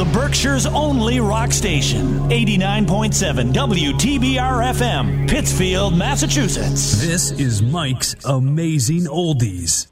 the Berkshire's only rock station. 89.7 WTBR FM, Pittsfield, Massachusetts. This is Mike's Amazing Oldies.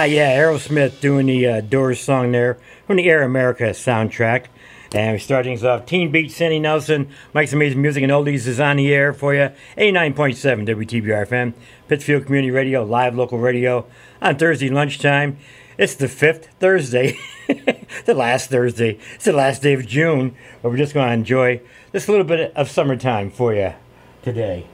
Ah, yeah, Aerosmith doing the uh, Doors song there from the Air America soundtrack. And we start things off. Teen Beat, Sandy Nelson, Mike's Amazing Music and Oldies is on the air for you. 89.7 WTBR FM, Pittsfield Community Radio, live local radio on Thursday lunchtime. It's the fifth Thursday, the last Thursday. It's the last day of June, but we're just going to enjoy this little bit of summertime for you today.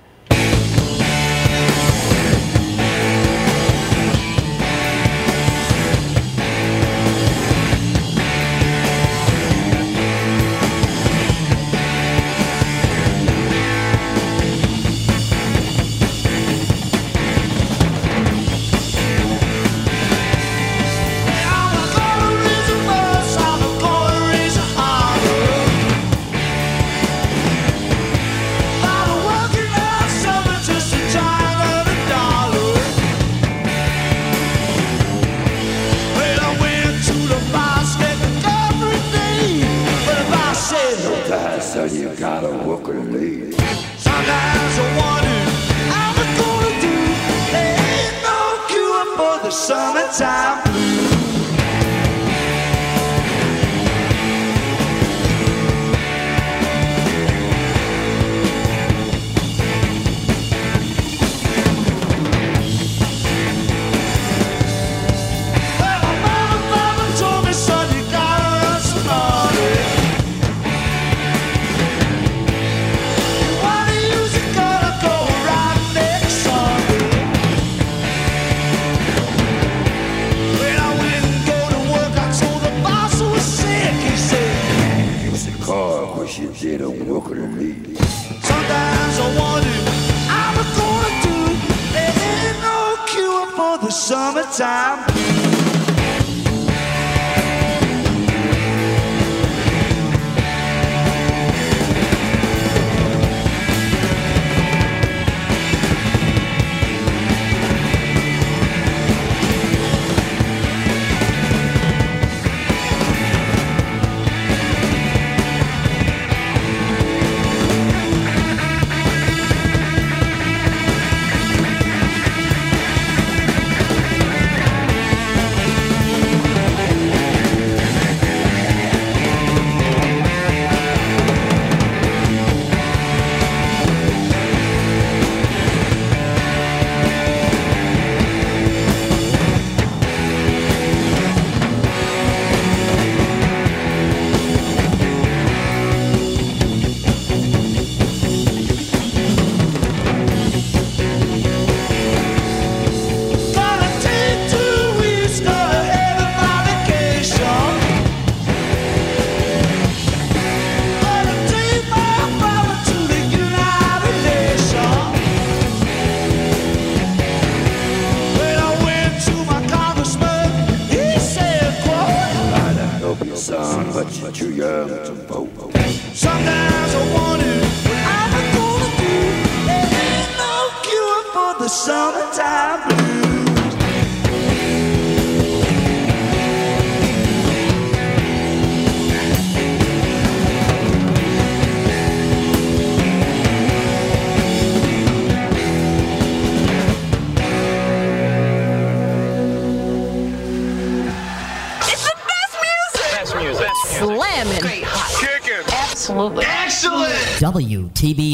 TBR.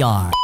Up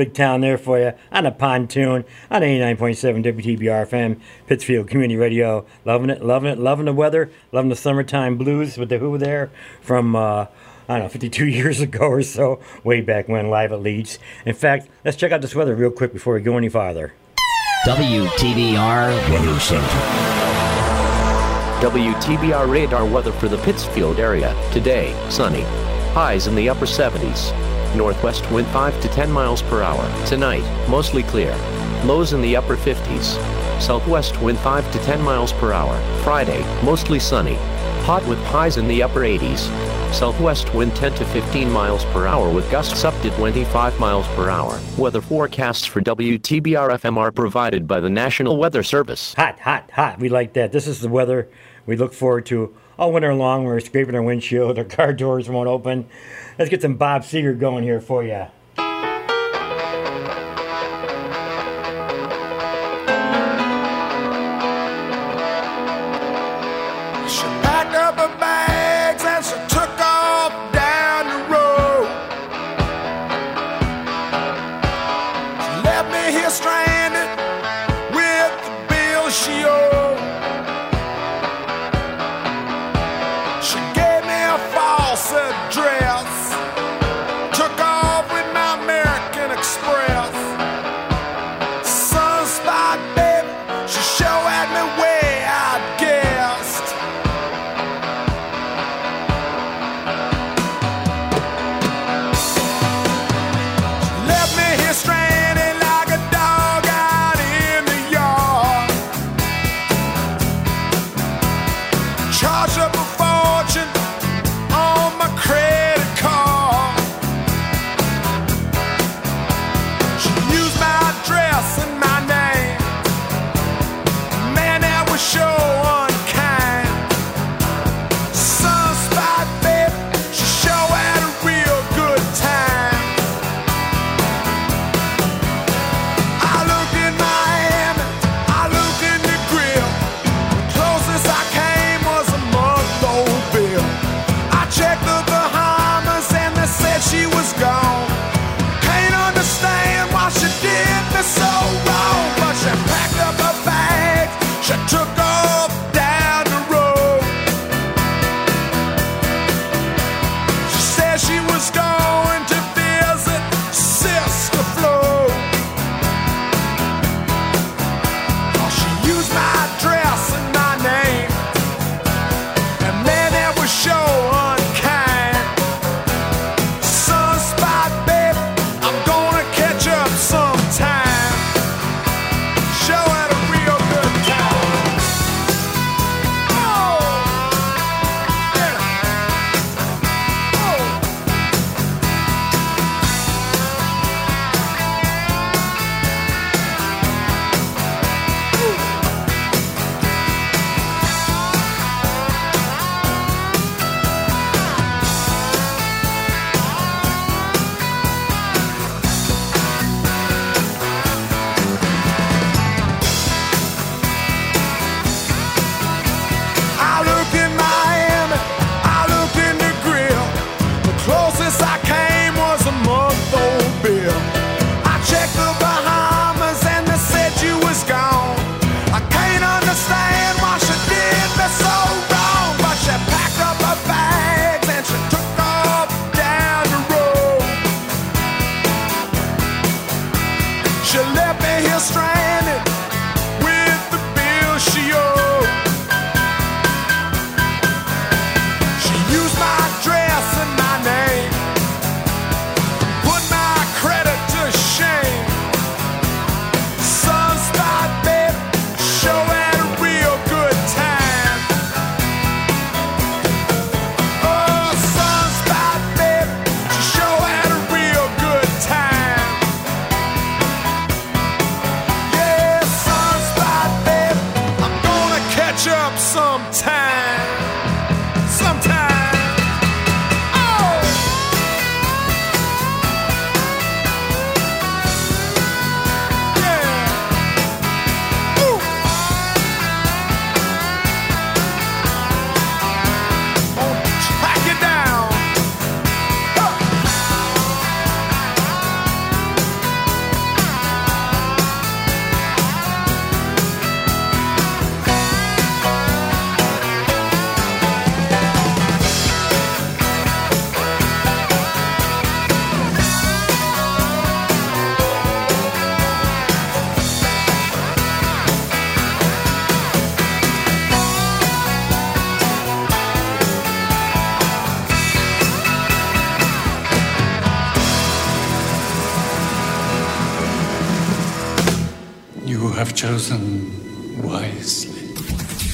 big town there for you on a pontoon on 89.7 WTBR FM, Pittsfield Community Radio. Loving it, loving it, loving the weather, loving the summertime blues with the Who there from, uh, I don't know, 52 years ago or so, way back when, live at Leeds. In fact, let's check out this weather real quick before we go any farther. WTBR Weather Center. WTBR radar weather for the Pittsfield area. Today, sunny. Highs in the upper 70s. Northwest wind 5 to 10 miles per hour. Tonight, mostly clear. Lows in the upper 50s. Southwest wind 5 to 10 miles per hour. Friday, mostly sunny. Hot with highs in the upper 80s. Southwest wind 10 to 15 miles per hour with gusts up to 25 miles per hour. Weather forecasts for WTBR FM are provided by the National Weather Service. Hot, hot, hot. We like that. This is the weather we look forward to all winter long. We're scraping our windshield, our car doors won't open. Let's get some Bob Seger going here for you.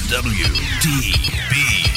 WTBR.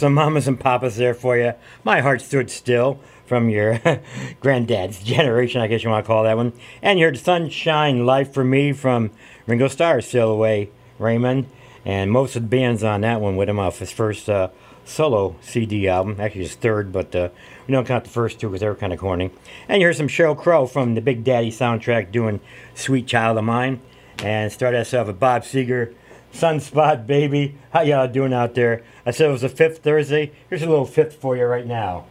Some mamas and papas there for you. My heart stood still from your granddad's generation, I guess you want to call that one. And you heard Sunshine Life for Me from Ringo Starr, Sail Away, Raymond. And most of the bands on that one with him off his first uh, solo CD album. Actually, his third, but uh, we don't count the first two because they were kind of corny. And you heard some Sheryl Crow from the Big Daddy soundtrack doing Sweet Child of Mine. And start us off with Bob Seger, Sunspot Baby. How y'all doing out there? I said it was the fifth Thursday. Here's a little fifth for you right now.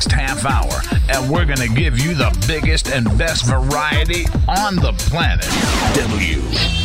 next half hour, and we're going to give you the biggest and best variety on the planet. WTBR.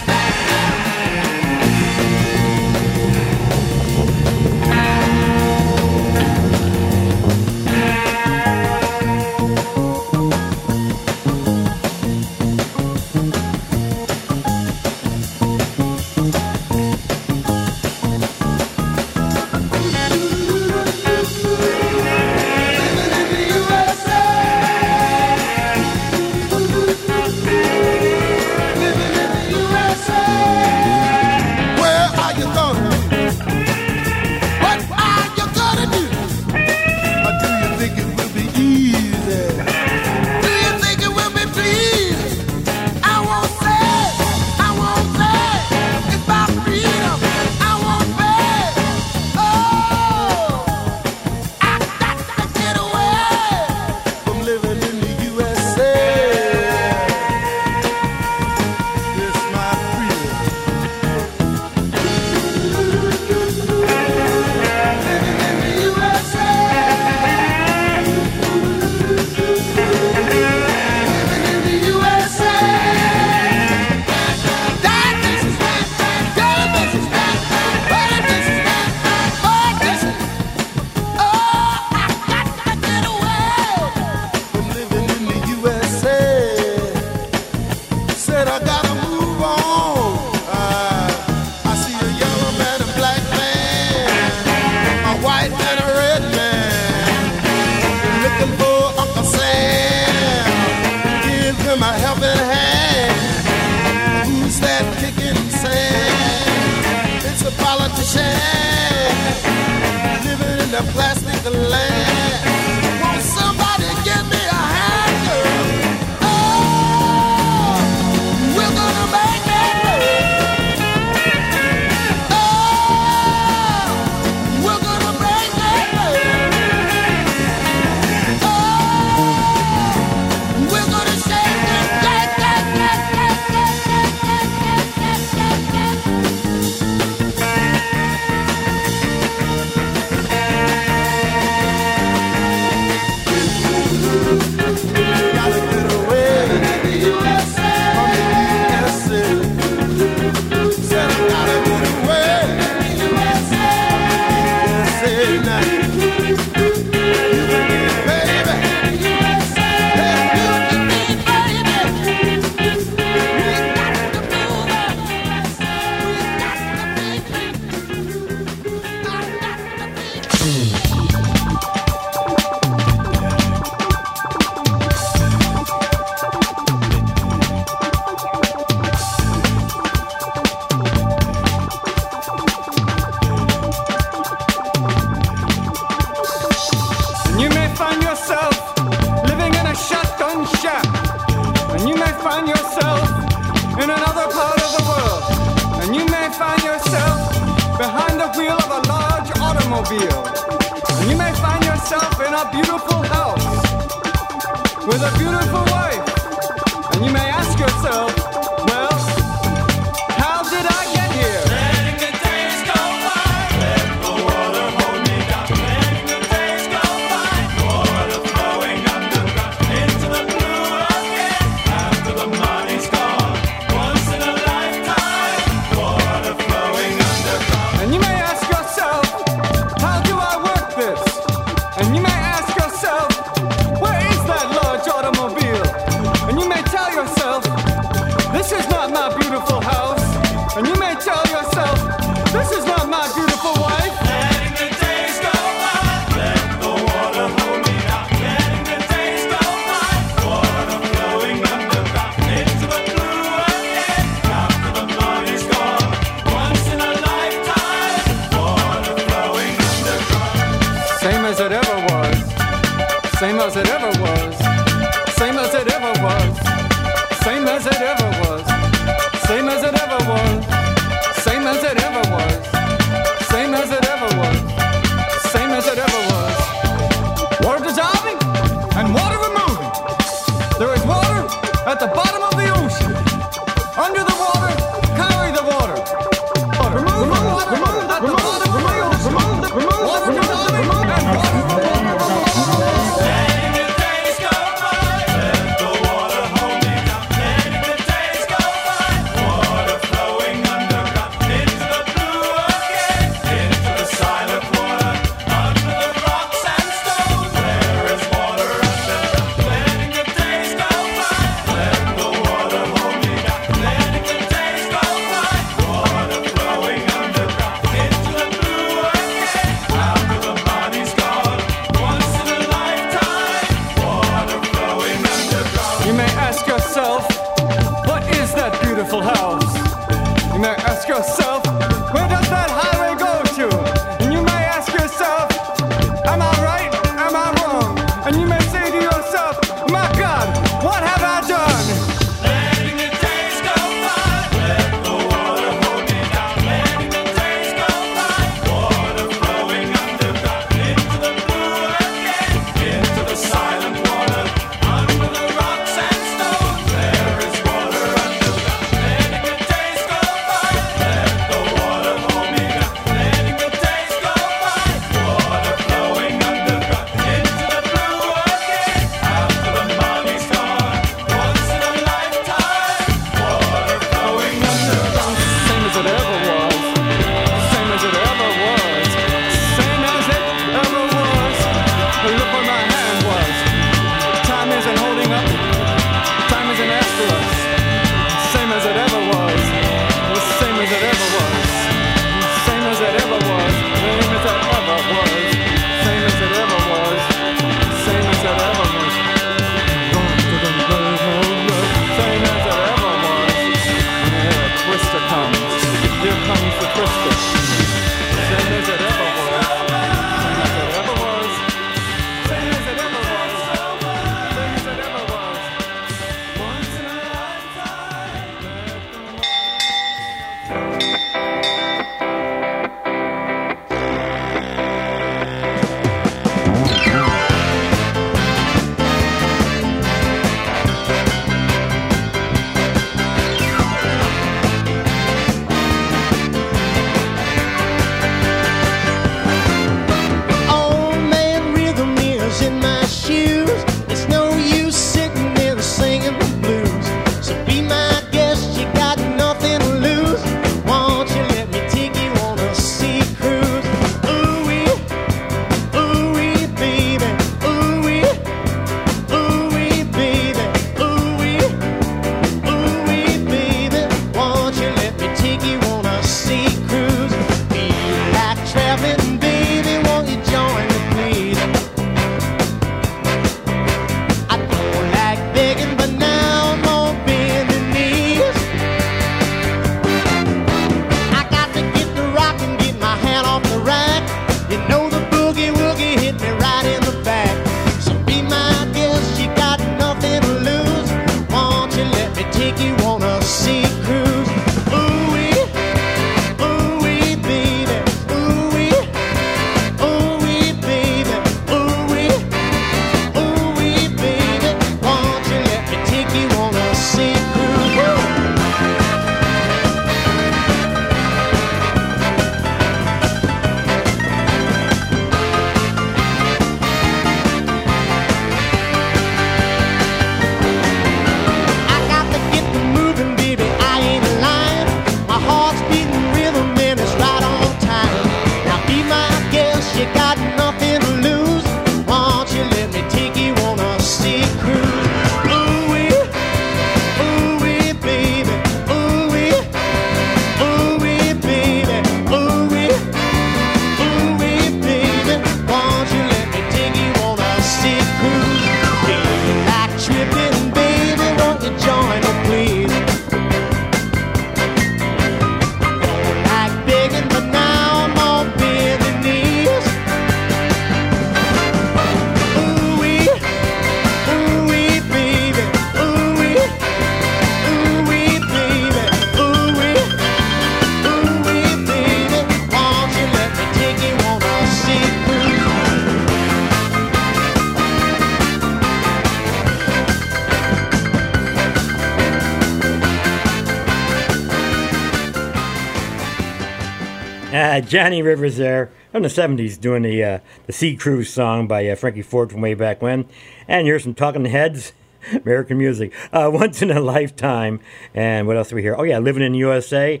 Johnny Rivers there from the 70s doing the uh, the Sea Cruise song by uh, Frankie Ford from way back when. And here's some Talking Heads, American music. Uh, Once in a Lifetime. And what else do we hear? Oh, yeah, Living in the USA.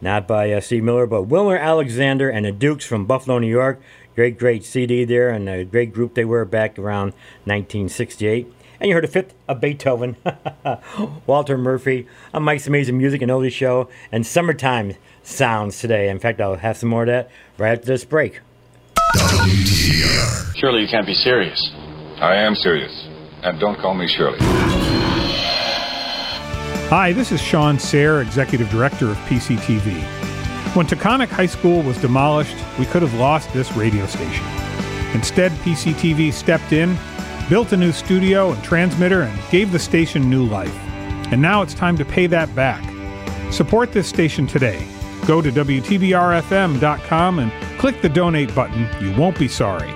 Not by uh, Steve Miller, but Wilmer Alexander and the Dukes from Buffalo, New York. Great, great CD there, and a great group they were back around 1968. And you heard a fifth of Beethoven, Walter Murphy, on Mike's Amazing Music and Oldie Show, and Summertime Sounds today. In fact, I'll have some more of that right after this break. Surely you can't be serious. I am serious. And don't call me Shirley. Hi, this is Sean Sayre, Executive Director of PCTV. When Taconic High School was demolished, we could have lost this radio station. Instead, PCTV stepped in, built a new studio and transmitter, and gave the station new life. And now it's time to pay that back. Support this station today. Go to WTBRFM.com and click the donate button. You won't be sorry.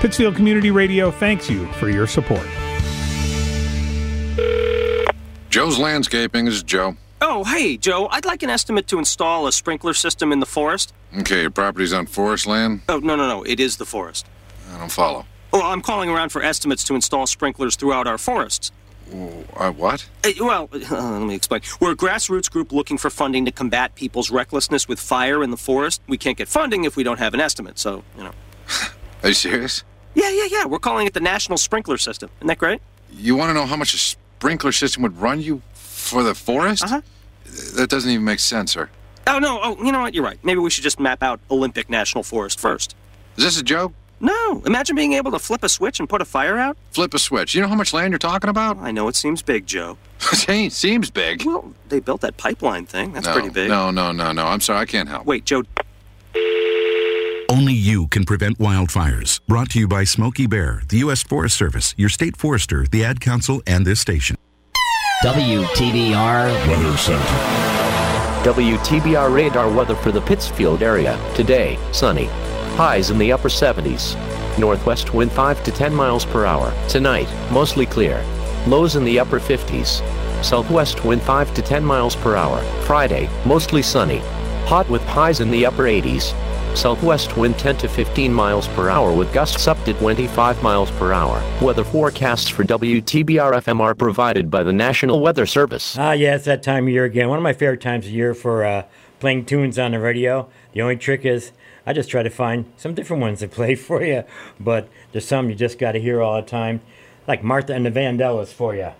Pittsfield Community Radio thanks you for your support. Joe's Landscaping is Joe. Oh, hey, Joe. I'd like an estimate to install a sprinkler system in the forest. Okay, your property's on forest land? Oh, no, no, no. It is the forest. I don't follow. Well, I'm calling around for estimates to install sprinklers throughout our forests. Uh, what? Uh, well, let me explain. We're a grassroots group looking for funding to combat people's recklessness with fire in the forest. We can't get funding if we don't have an estimate, so, you know. Are you serious? Yeah, yeah, yeah. We're calling it the National Sprinkler System. Isn't that great? You want to know how much a sprinkler system would run you for the forest? Uh-huh. That doesn't even make sense, sir. Oh, no. Oh, you know what? You're right. Maybe we should just map out Olympic National Forest first. Is this a joke? No. Imagine being able to flip a switch and put a fire out. Flip a switch. You know how much land you're talking about? I know it seems big, Joe. it seems big. Well, they built that pipeline thing. That's no, pretty big. No, no, no, no. I'm sorry. I can't help. Wait, Joe. Only you can prevent wildfires. Brought to you by Smokey Bear, the U.S. Forest Service, your state forester, the Ad Council, and this station. WTBR Weather Center. WTBR radar weather for the Pittsfield area. Today, sunny. Highs in the upper 70s. Northwest wind 5 to 10 miles per hour. Tonight, mostly clear. Lows in the upper 50s. Southwest wind 5 to 10 miles per hour. Friday, mostly sunny. Hot with highs in the upper 80s. Southwest wind 10 to 15 miles per hour with gusts up to 25 miles per hour. Weather forecasts for WTBR FM are provided by the National Weather Service. Ah, yeah, it's that time of year again. One of my favorite times of year for uh, playing tunes on the radio. The only trick is I just try to find some different ones to play for you, but there's some you just got to hear all the time, like Martha and the Vandellas for you.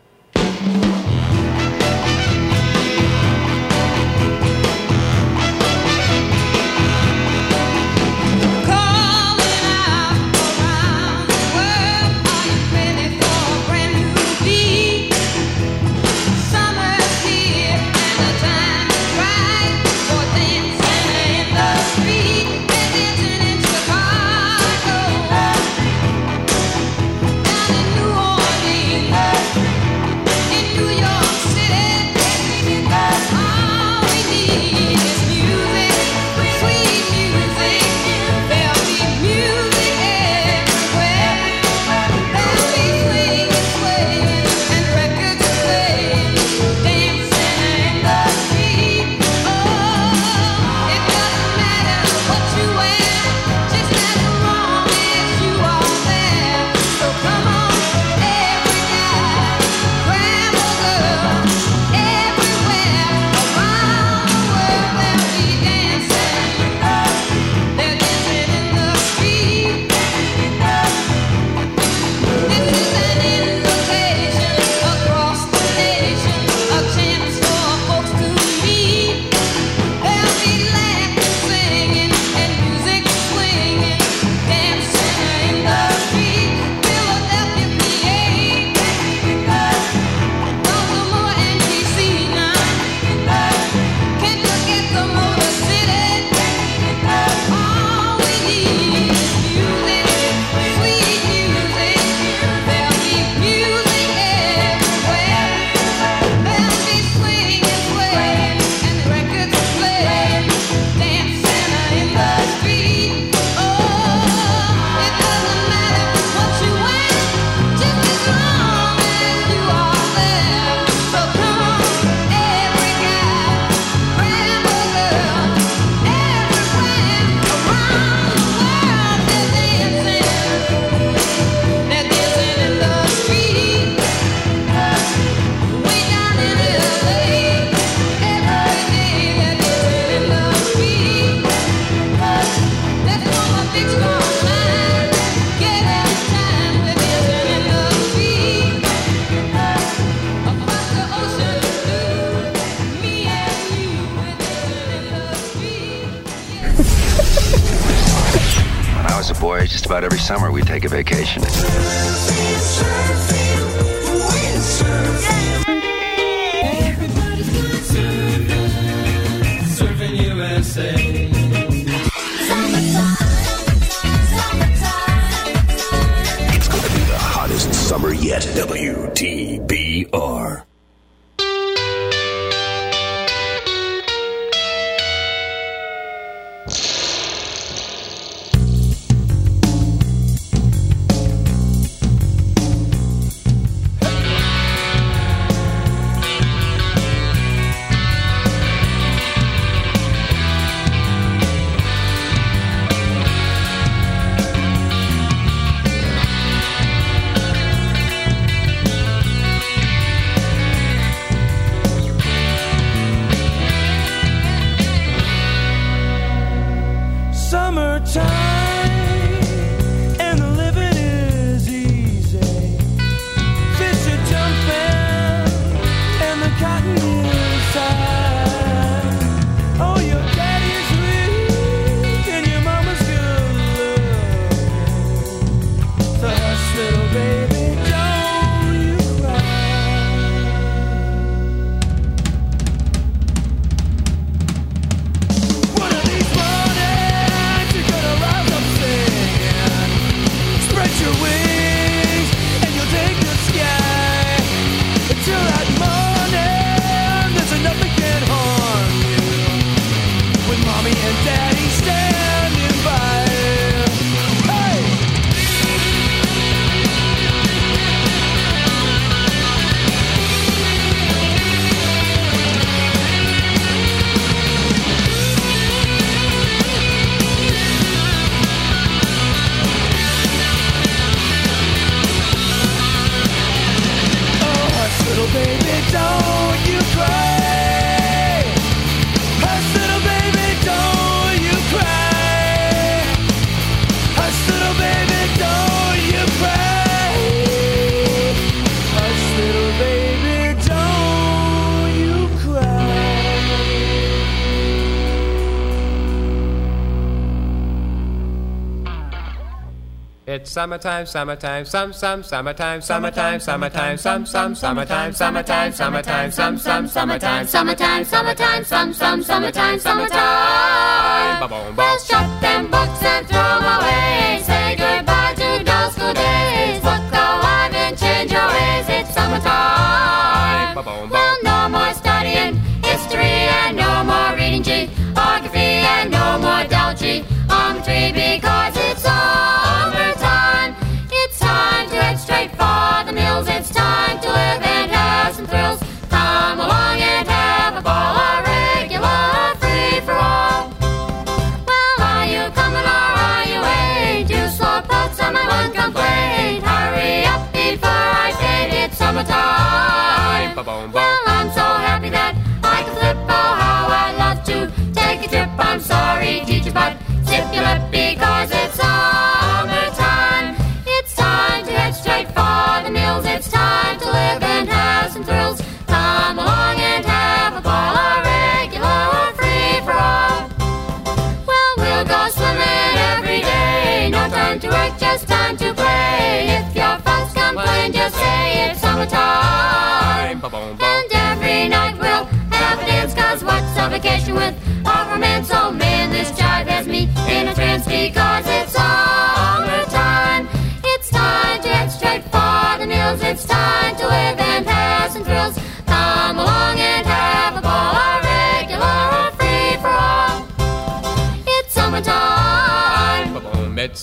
It's summertime, summertime, some, some, summertime, summertime, summertime, some, some, summertime, summertime, summertime, some, some, summertime, summertime, summertime, some, some, summertime, summertime. Well, shut them books and throw away. Say goodbye to dull school days. Look alive and change your ways. It's summertime. Well, no more studying history and no more reading geography and no more.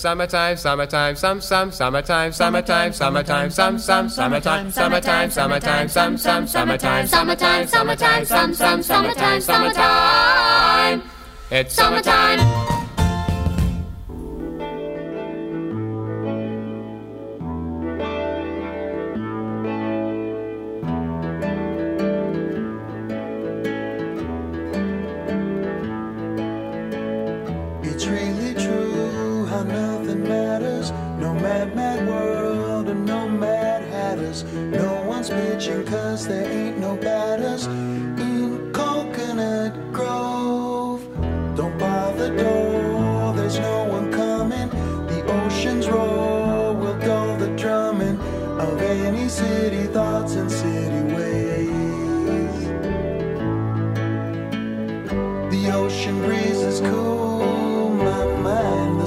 summertime, summertime, some, some, summertime, summertime, summertime, some, some, summertime, summertime, summertime, some, some, summertime, summertime, summertime, some, some, summertime, summertime. It's summertime.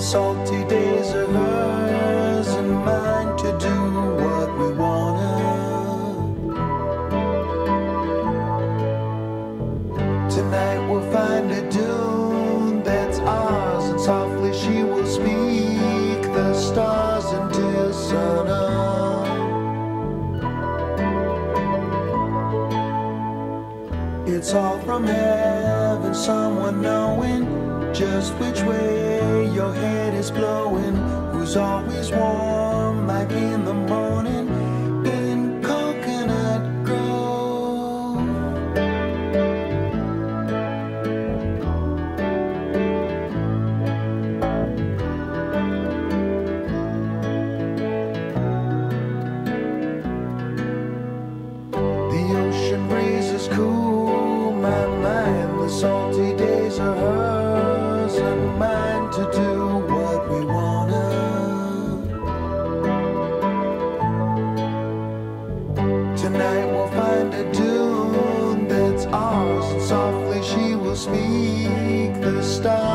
Salty days are hers and mine to do what we wanna. Tonight we'll find a dune that's ours, and softly she will speak the stars until sunup. It's all from heaven, someone knowing just which way your head is blowing. Who's always warm, like in speak the stars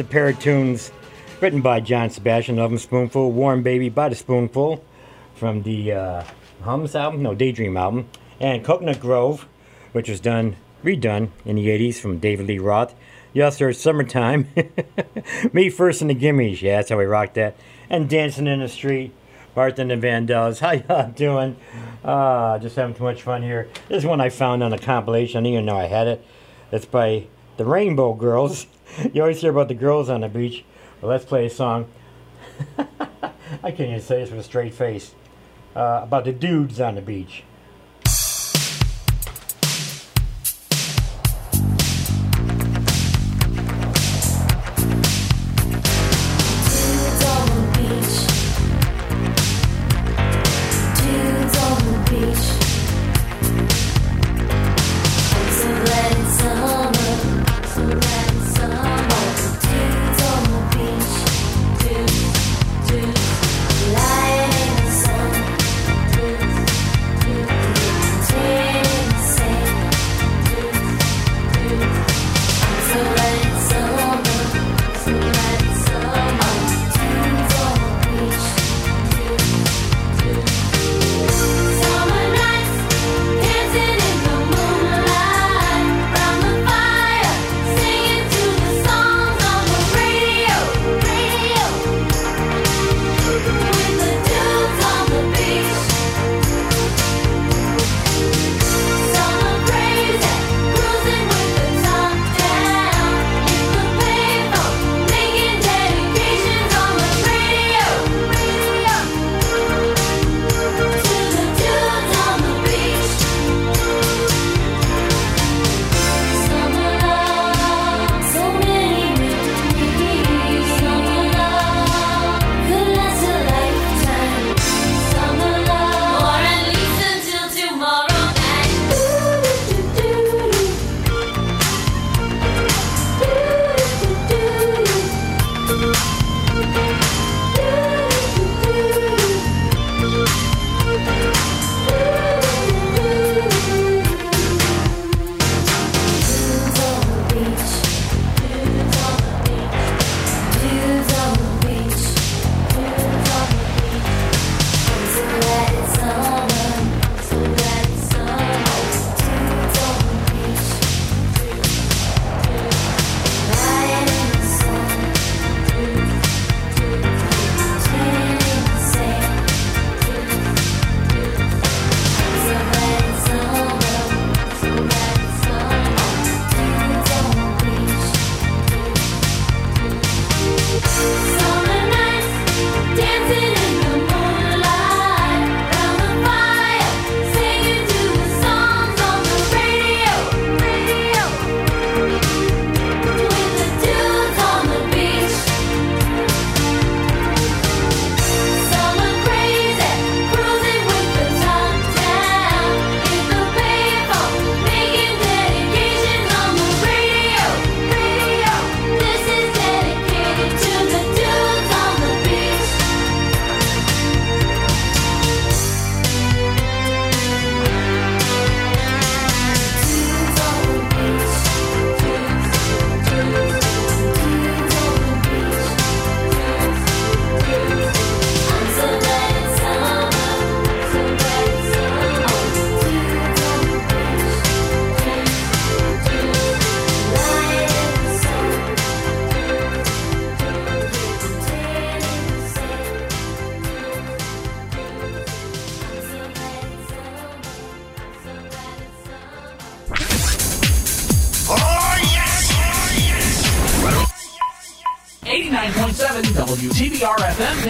a pair of tunes written by John Sebastian, Lovin' Spoonful, Warm Baby by the Spoonful from the uh, Hums album, no, Daydream album, and Coconut Grove, which was done, redone in the 80s from David Lee Roth. Also heard Summertime, Me First in the Gimmies, yeah, that's how we rocked that, and Dancing in the Street, Barton and the Vandellas. How y'all doing? Ah, just having too much fun here. This is one I found on a compilation, I didn't even know I had it. It's by the Rainbow Girls. You always hear about the girls on the beach. Well, let's play a song. I can't even say this with a straight face. Uh, about the dudes on the beach.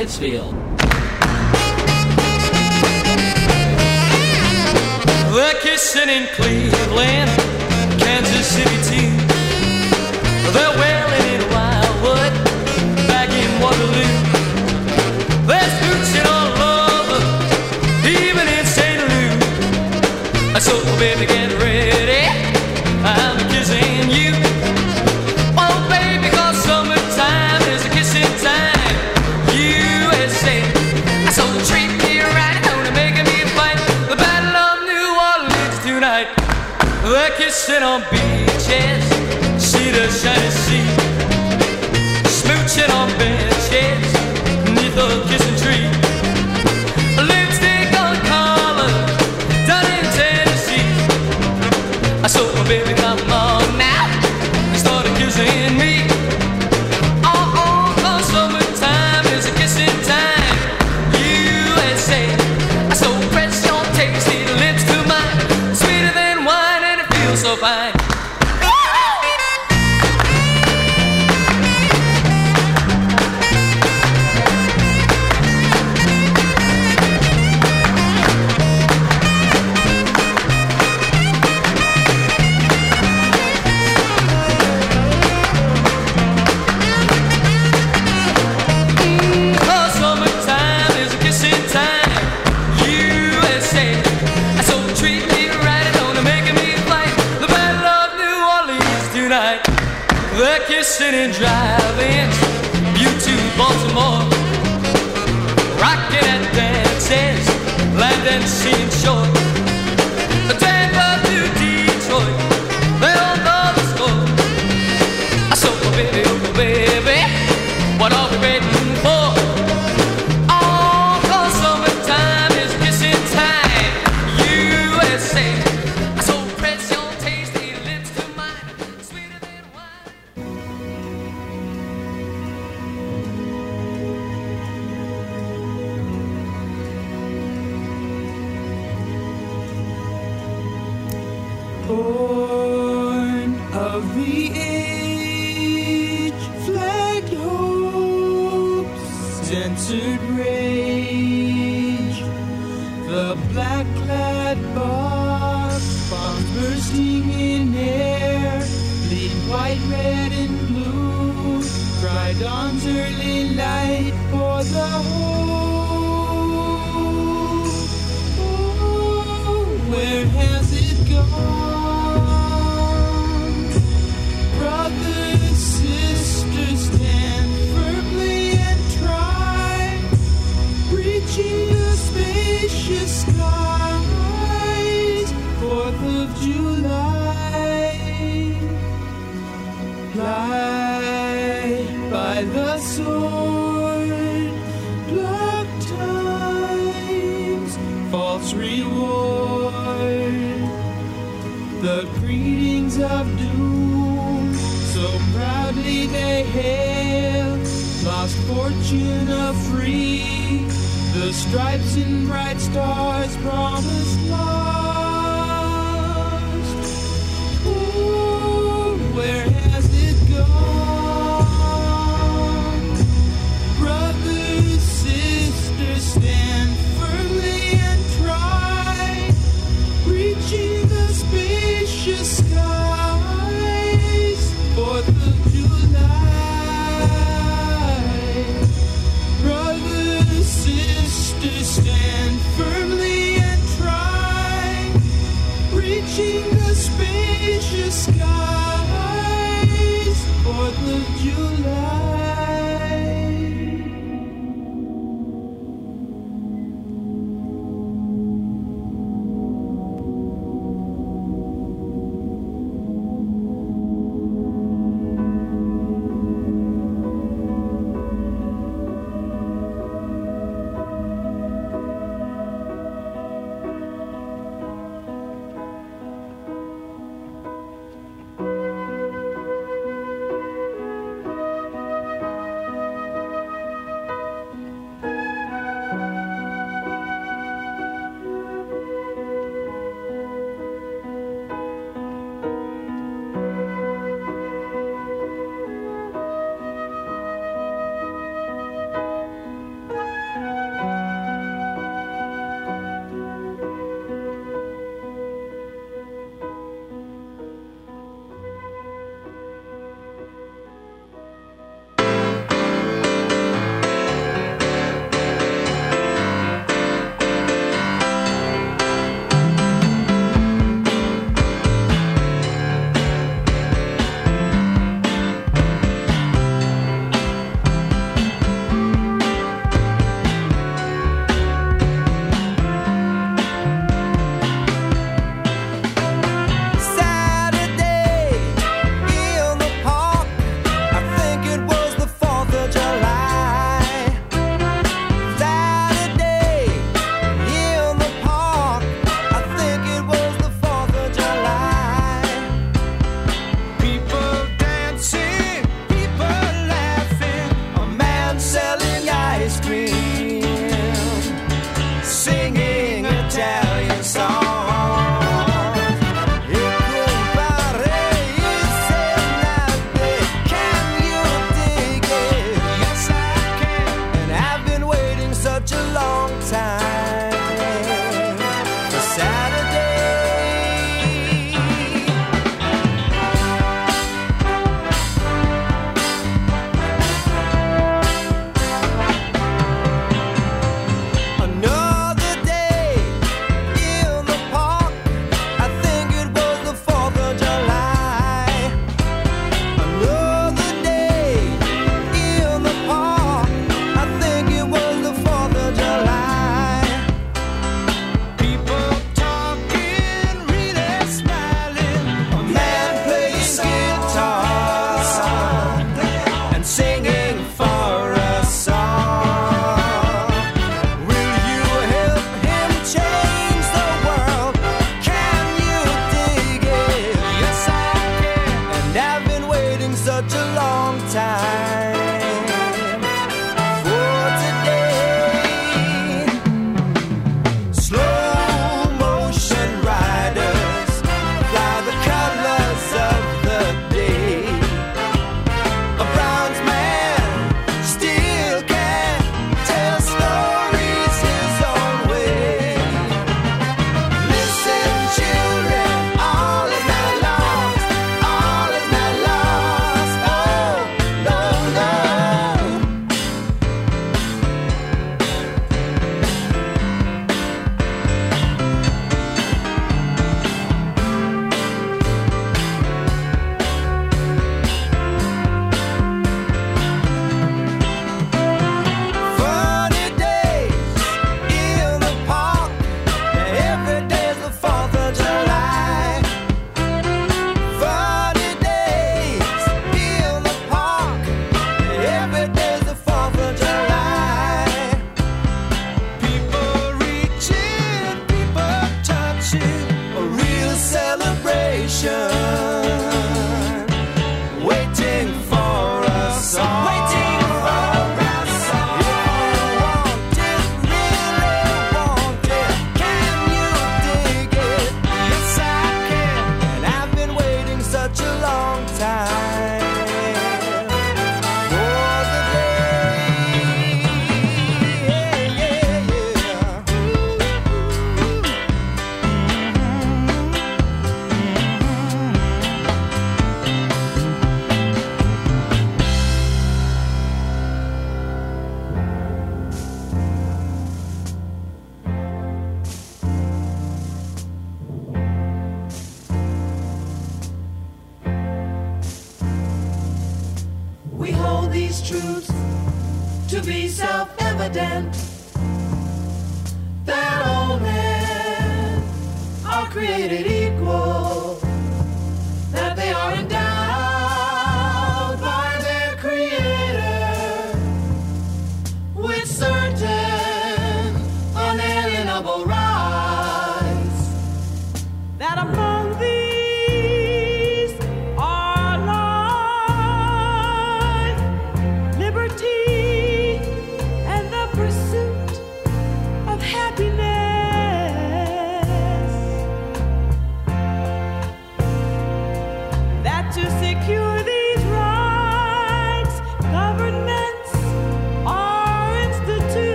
Pittsfield. Kissing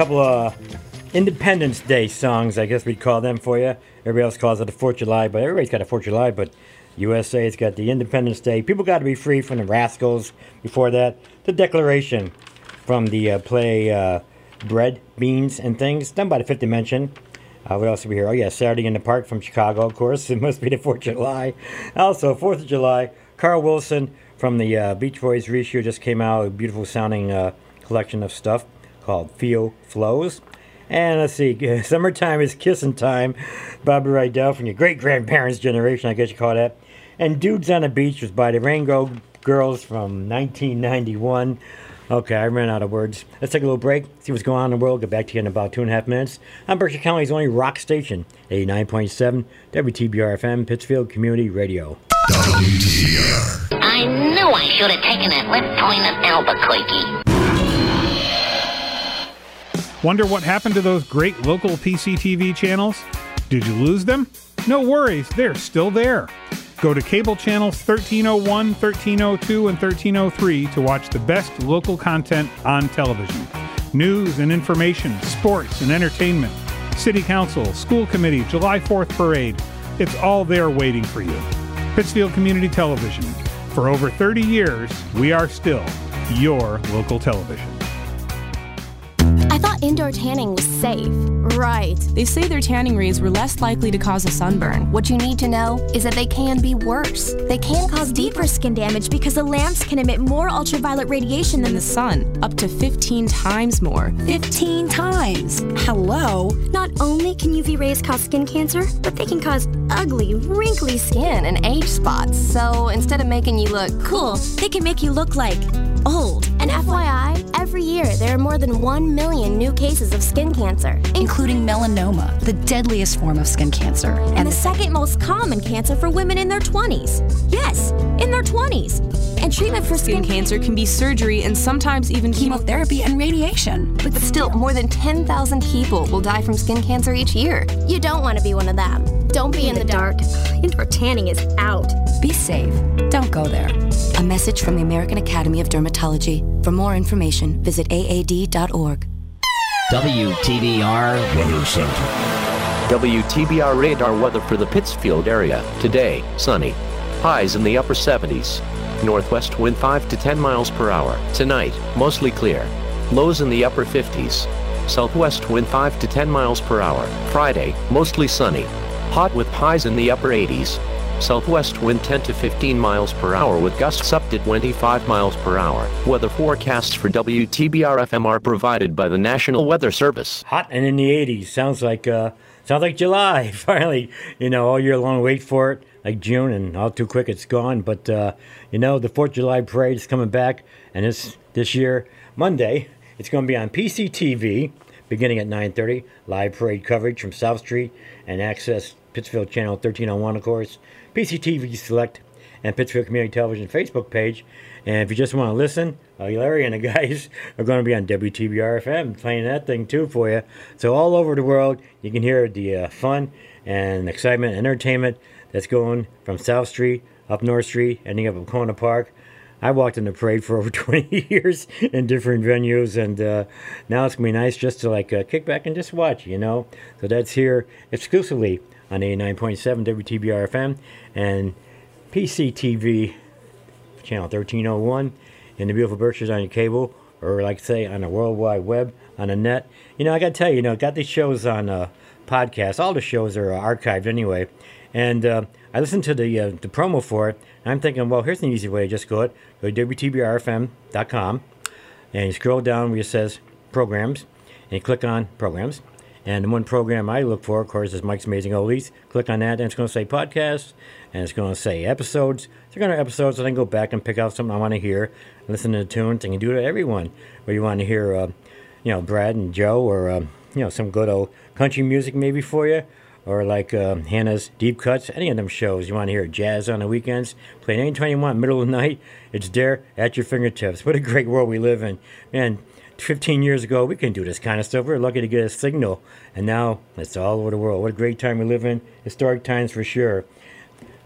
couple of Independence Day songs, I guess we'd call them for you. Everybody else calls it the 4th of July, but everybody's got a 4th of July, but USA's got the Independence Day. People got to be free from the rascals. Before that, the Declaration from the uh, play uh, Bread, Beans, and Things, done by the Fifth Dimension. Uh, what else do we hear? Oh, yeah, Saturday in the Park from Chicago, of course. It must be the 4th of July. Also, 4th of July, Carl Wilson from the uh, Beach Boys reissue just came out. A beautiful sounding uh, collection of stuff called Feel Flows. And let's see, Summertime is Kissing Time, Bobby Rydell from your great grandparents' generation, I guess you call that. And Dudes on the Beach was by the Rango Girls from 1991. Okay, I ran out of words. Let's take a little break, see what's going on in the world. Get back to you in about two and a half minutes. I'm Berkshire County's only rock station, 89.7 WTBR FM, Pittsfield Community Radio. I knew I should have taken that left turn at Albuquerque. Wonder what happened to those great local PCTV channels? Did you lose them? No worries, they're still there. Go to cable channels 1301, 1302, and 1303 to watch the best local content on television. News and information, sports and entertainment, city council, school committee, July 4th parade. It's all there waiting for you. Pittsfield Community Television. For over 30 years, we are still your local television. Indoor tanning was safe. Right. They say their tanning rays were less likely to cause a sunburn. What you need to know is that they can be worse. They can cause deeper skin damage because the lamps can emit more ultraviolet radiation than the sun, up to 15 times more. 15 times. Hello. Not only can UV rays cause skin cancer, but they can cause ugly, wrinkly skin and age spots. So instead of making you look cool, they can make you look like old. And FYI, every year there are more than 1 million new cases of skin cancer, including melanoma, the deadliest form of skin cancer. and the second most common cancer for women in their 20s. Yes, in their 20s. And treatment for Skin cancer can be surgery and sometimes even chemotherapy and radiation. But still, more than 10,000 people will die from skin cancer each year. You don't want to be one of them. Don't be in the dark. Indoor tanning is out. Be safe. Don't go there. A message from the American Academy of Dermatology. For more information, visit aad.org. WTBR Weather Center. WTBR radar weather for the Pittsfield area. Today, sunny. Highs in the upper 70s. Northwest wind 5 to 10 miles per hour. Tonight, mostly clear. Lows in the upper 50s. Southwest wind 5 to 10 miles per hour. Friday, mostly sunny. Hot with highs in the upper 80s. Southwest wind 10 to 15 miles per hour with gusts up to 25 miles per hour. Weather forecasts for WTBR FM are provided by the National Weather Service. Hot and in the 80s. Sounds like uh, sounds like July. Finally, you know, all year long, wait for it, like June, and all too quick it's gone. But uh, you know, the Fourth of July parade is coming back, and this this year Monday it's going to be on PCTV beginning at 9:30. Live parade coverage from South Street and access Pittsfield Channel 1301, of course. PCTV Select and Pittsfield Community Television Facebook page. And if you just want to listen, uh, Larry and the guys are going to be on WTBR FM playing that thing too for you. So all over the world, you can hear the uh, fun and excitement and entertainment that's going from South Street up North Street, ending up at Wahconah Park. I walked in the parade for over 20 years in different venues, and uh, now it's gonna be nice just to like uh, kick back and just watch, you know. So that's here exclusively on 89.7 WTBR FM and PCTV channel 1301 in the beautiful Berkshires on your cable, or like I say on the World Wide Web on the net. You know, I gotta tell you, you know, got these shows on uh, podcast. All the shows are uh, archived anyway, and uh, I listened to the uh, the promo for it. And I'm thinking, well, here's an easy way. Just go it. Go to WTBRFM.com, and you scroll down where it says programs, and you click on programs. And the one program I look for, of course, is Mike's Amazing Oldies. Click on that, and it's going to say podcasts, and it's going to say episodes. So to episodes, and then go back and pick out something I want to hear, listen to the tunes, and you do it to everyone. Where you want to hear, uh, you know, Brad and Joe, or uh, you know, some good old country music maybe for you, or like uh, Hannah's Deep Cuts. Any of them shows you want to hear jazz on the weekends, playing anytime you want, middle of the night. It's there at your fingertips. What a great world we live in, man. 15 years ago, we couldn't do this kind of stuff. We are lucky to get a signal, and now it's all over the world. What a great time we live in. Historic times for sure.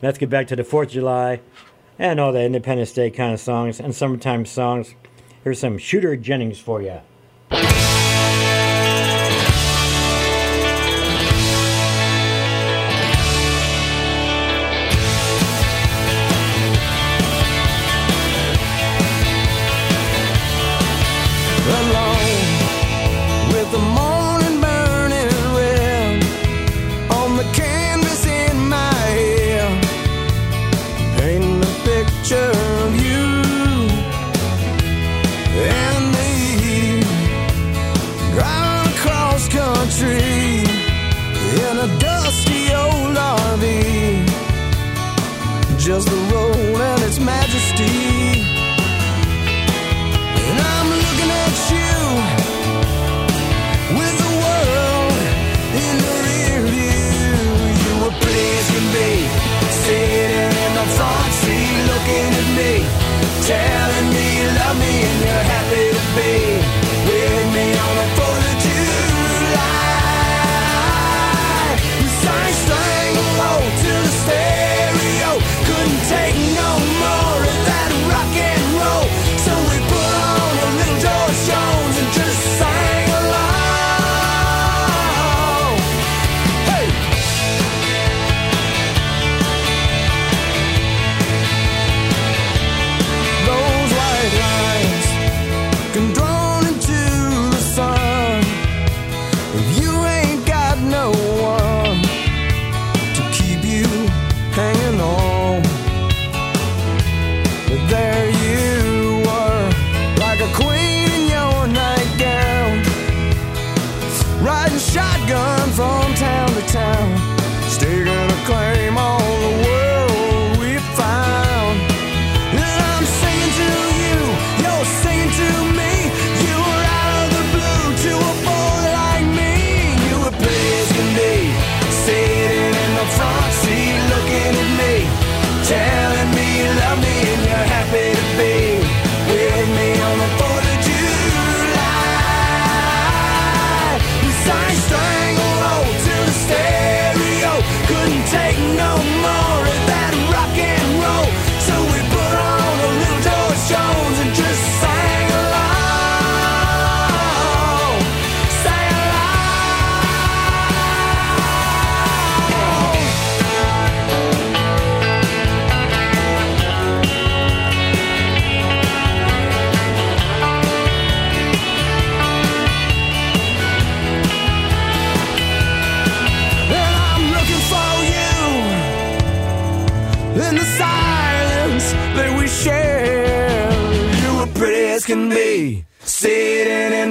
Let's get back to the 4th of July and all the Independence Day kind of songs and summertime songs. Here's some Shooter Jennings for you.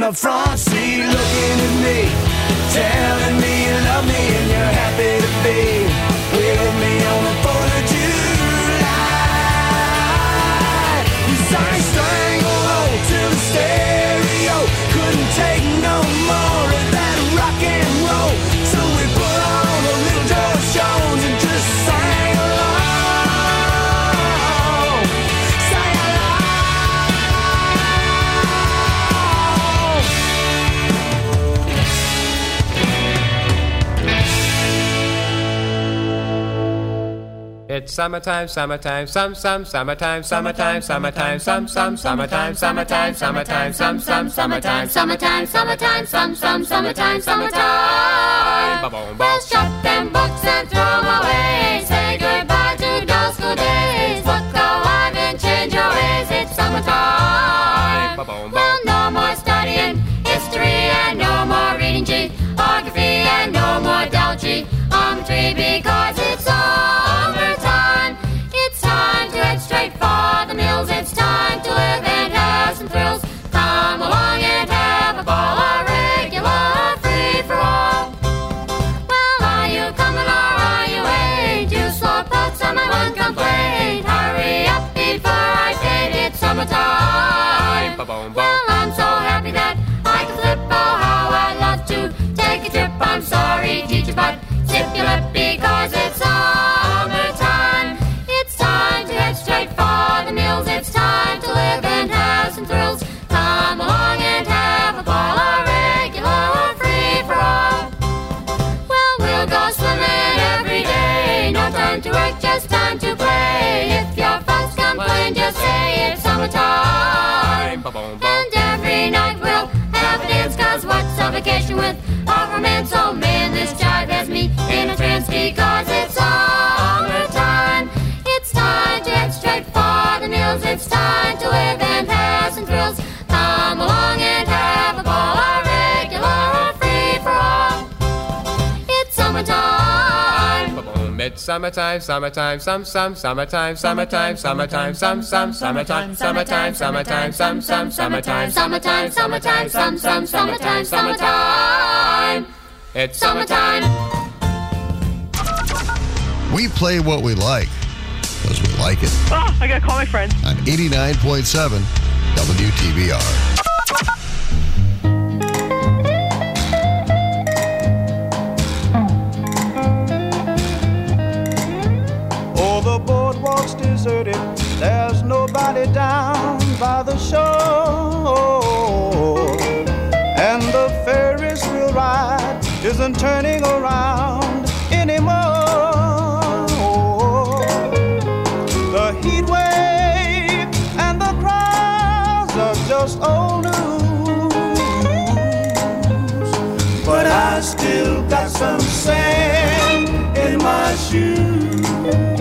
of France. summertime, summertime, some, some, summertime, summertime, summertime, some, some, summertime, summertime, summertime, some, some, summertime, summertime, summertime, some, some, summertime, summertime. Well, shut them books and throw away. It's summertime, summertime, some, some, summertime, summertime, summertime, some, some, summertime, summertime, summertime, some, some, summertime, summertime, summertime, some, some, summertime, summertime. It's summertime. We play what we like because we like it. Oh, I gotta call my friends On 89.7 WTBR. Deserted. There's nobody down by the shore. And the Ferris wheel ride isn't turning around anymore. The heat wave and the crowds are just old news. But I still got some sand in my shoes.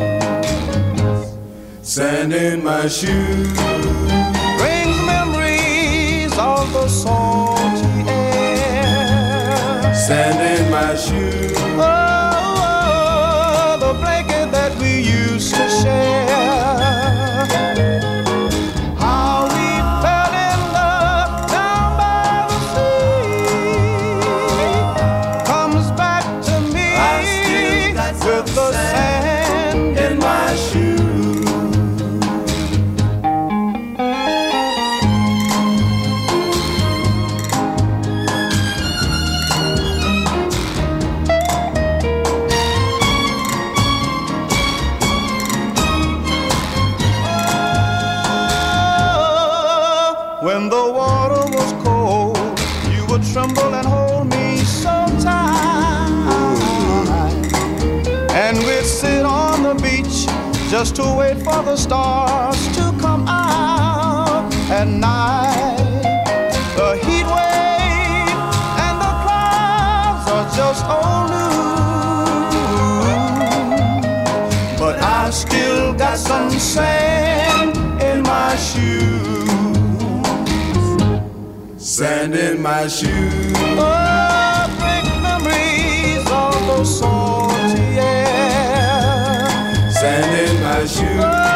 Sand in my shoes brings memories of the salty air. Sand in my shoes. Oh, to wait for the stars to come out at night. The heat wave and the clouds are just old news. But I still got some sand in my shoes. Sand in my shoes. Oh, bring memories of the salty air. Sand in my shoes.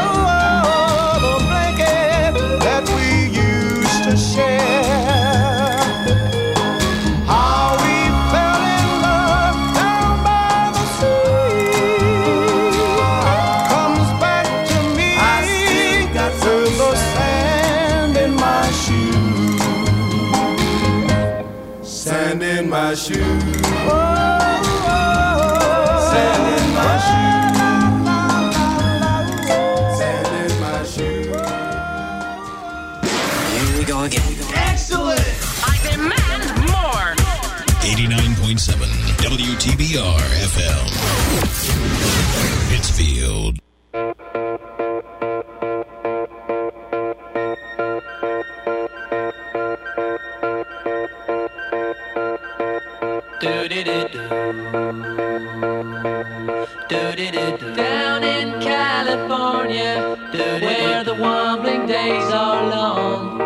FM. Pittsfield. Down in California, where the wambling days are long,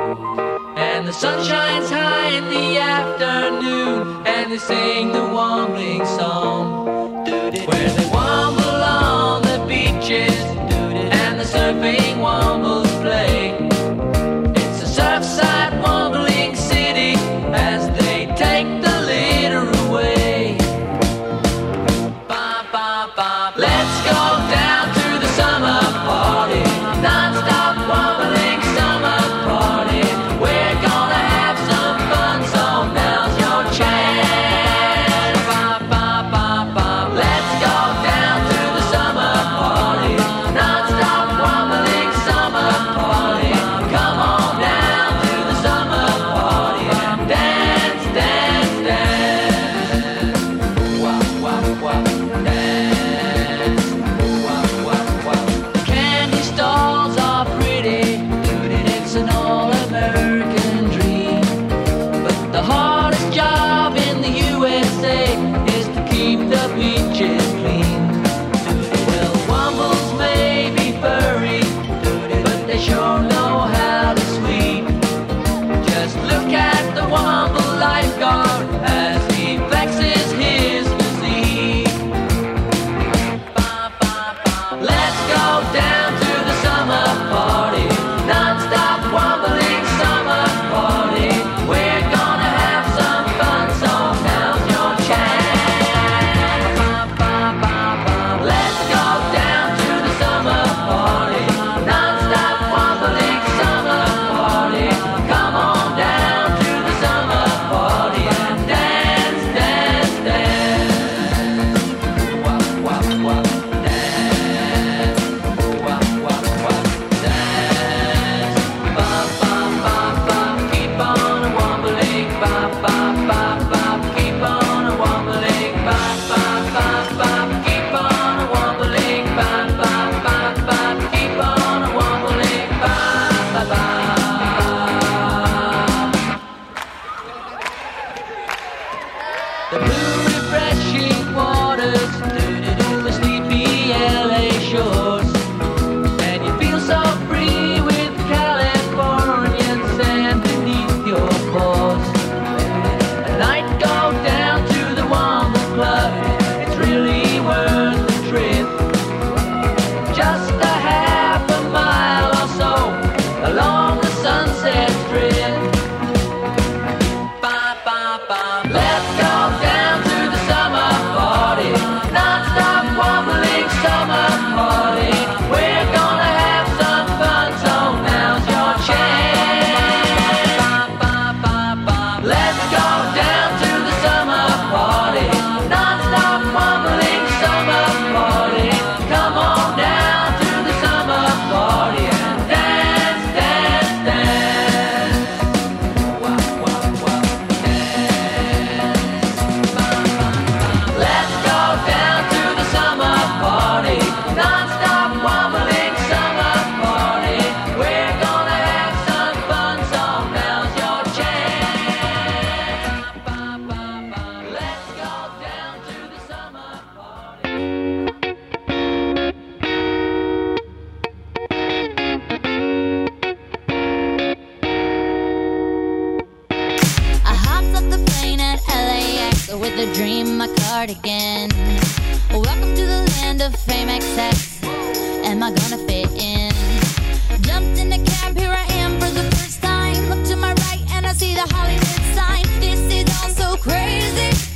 and the sun shines high in the afternoon, and they sing the Wombling song. Where start again. Welcome to the land of fame excess. Am I gonna fit in? Jumped in the cab, here I am for the first time. Look to my right and I see the Hollywood sign. This is all so crazy.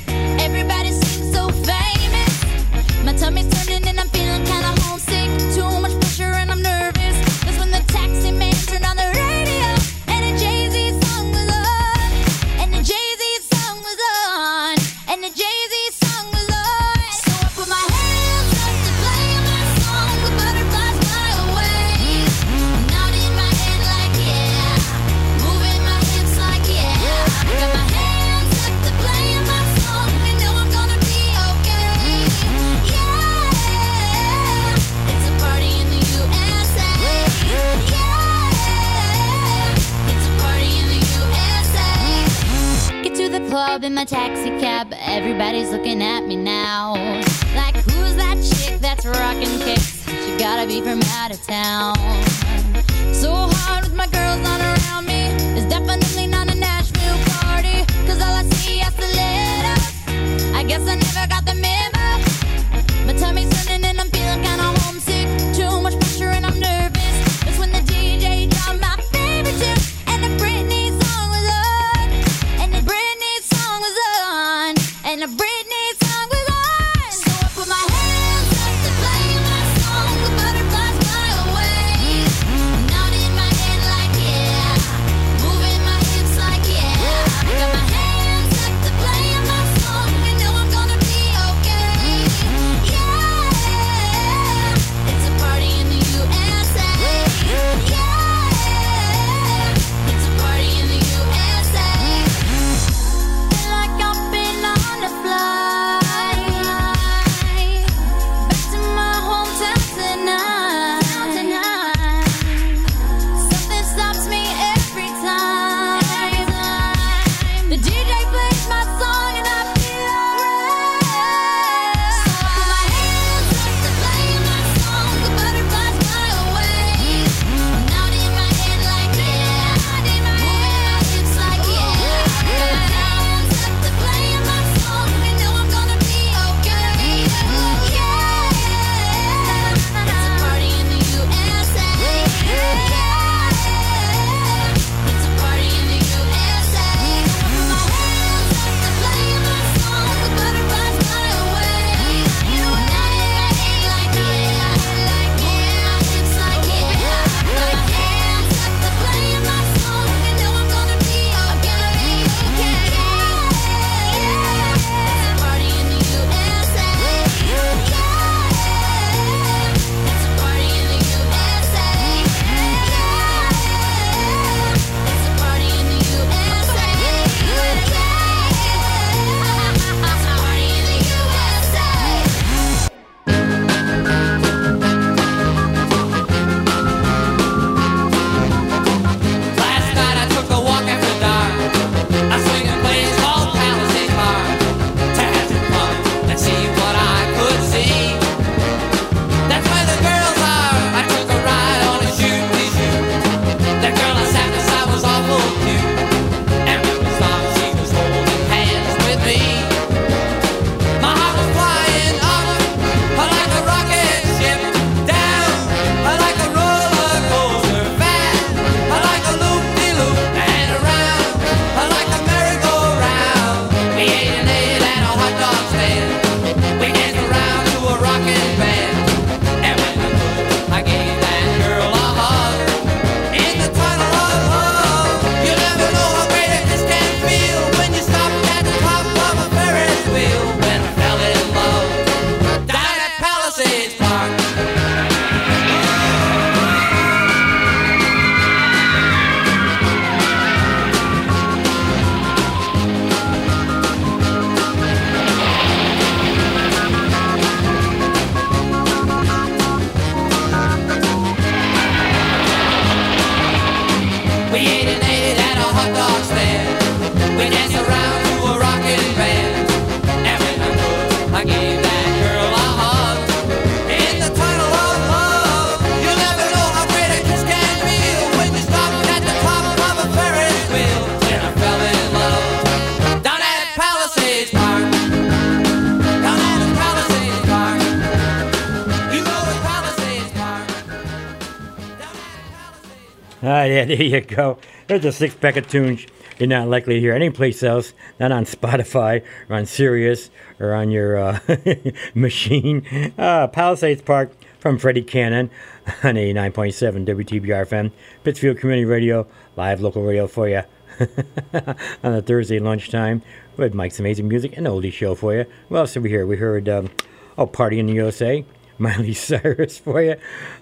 Yeah, there you go. There's a six pack of tunes you're not likely to hear anyplace else, not on Spotify or on Sirius or on your uh, machine. Uh, Palisades Park from Freddie Cannon on 89.7 WTBR FM, Pittsfield Community Radio, live local radio for you on a Thursday lunchtime with Mike's Amazing Music and oldie show for you. What else did we hear? We heard, um, oh, Party in the USA, Miley Cyrus for you.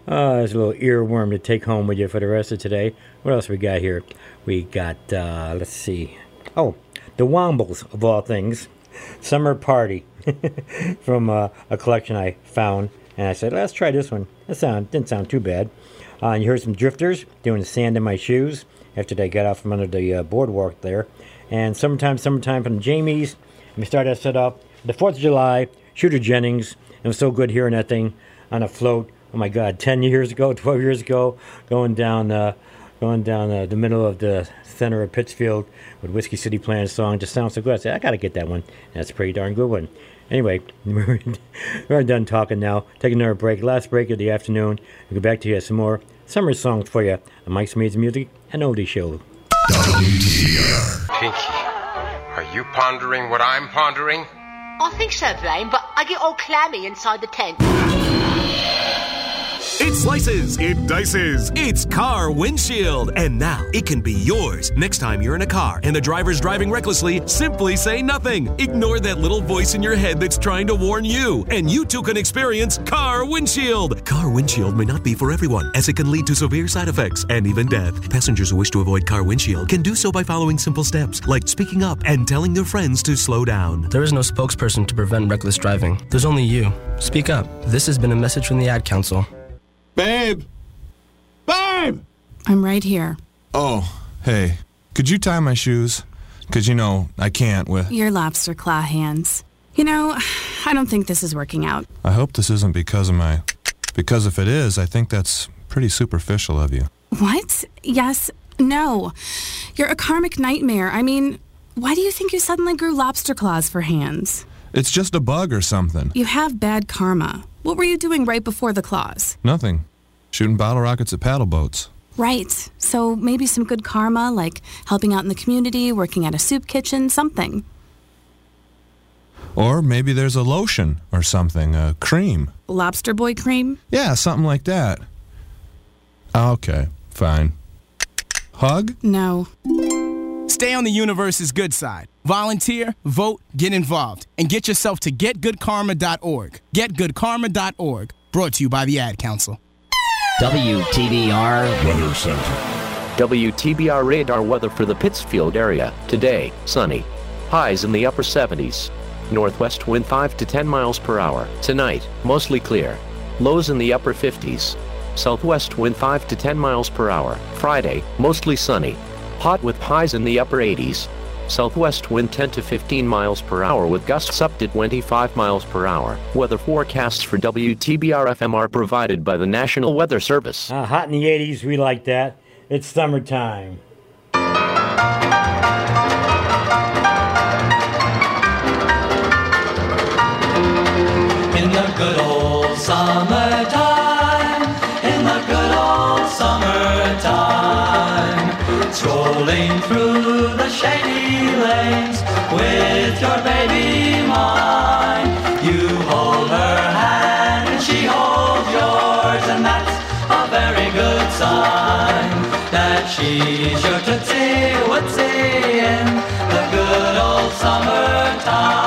Uh, there's a little earworm to take home with you for the rest of today. What else we got here? We got, uh, let's see. Oh, the Wombles, of all things. Summer Party from uh, a collection I found. And I said, let's try this one. That sound, didn't sound too bad. Uh, and you heard some drifters doing the sand in my shoes after they got out from under the uh, boardwalk there. And summertime, summertime from Jamies. And we started that set up. The 4th of July, Shooter Jennings. It was so good hearing that thing on a float. Oh my God, 10 years ago, 12 years ago, going down, uh, going down uh, the middle of the center of Pittsfield with Whiskey City playing a song. Just sounds so good. I said, I got to get that one. That's a pretty darn good one. Anyway, we're done talking now. Taking another break. Last break of the afternoon. We'll get back to you some more summer songs for you on Mike's Amazing Music and Oldie Show. Pinky, are you pondering what I'm pondering? I think so, Brain, but I get all clammy inside the tent. It slices, it dices, it's car windshield. And now it can be yours. Next time you're in a car and the driver's driving recklessly, simply say nothing. Ignore that little voice in your head that's trying to warn you. And you too can experience car windshield. Car windshield may not be for everyone, as it can lead to severe side effects and even death. Passengers who wish to avoid car windshield can do so by following simple steps, like speaking up and telling their friends to slow down. There is no spokesperson to prevent reckless driving. There's only you. Speak up. This has been a message from the Ad Council. Babe! Babe! I'm right here. Oh, hey. Could you tie my shoes? Because, you know, I can't with. Your lobster claw hands. You know, I don't think this is working out. I hope this isn't because of my. Because if it is, I think that's pretty superficial of you. What? Yes. No. You're a karmic nightmare. I mean, why do you think you suddenly grew lobster claws for hands? It's just a bug or something. You have bad karma. What were you doing right before the claws? Nothing. Shooting bottle rockets at paddle boats. Right. So maybe some good karma, like helping out in the community, working at a soup kitchen, something. Or maybe there's a lotion or something, a cream. Lobster boy cream? Yeah, something like that. Okay, fine. Hug? No. Stay on the universe's good side. Volunteer, vote, get involved, and get yourself to getgoodkarma.org. Getgoodkarma.org. Brought to you by the Ad Council. WTBR Weather Center. WTBR radar weather for the Pittsfield area. Today, sunny. Highs in the upper 70s. Northwest wind 5 to 10 miles per hour. Tonight, mostly clear. Lows in the upper 50s. Southwest wind 5 to 10 miles per hour. Friday, mostly sunny. Hot with highs in the upper 80s. Southwest wind 10 to 15 miles per hour with gusts up to 25 miles per hour. Weather forecasts for WTBR FM are provided by the National Weather Service. Uh, hot in the 80s, we like that. It's summertime. In the good old summertime, your baby mine. You hold her hand and she holds yours, and that's a very good sign that she's your tootsie wootsie in the good old summertime.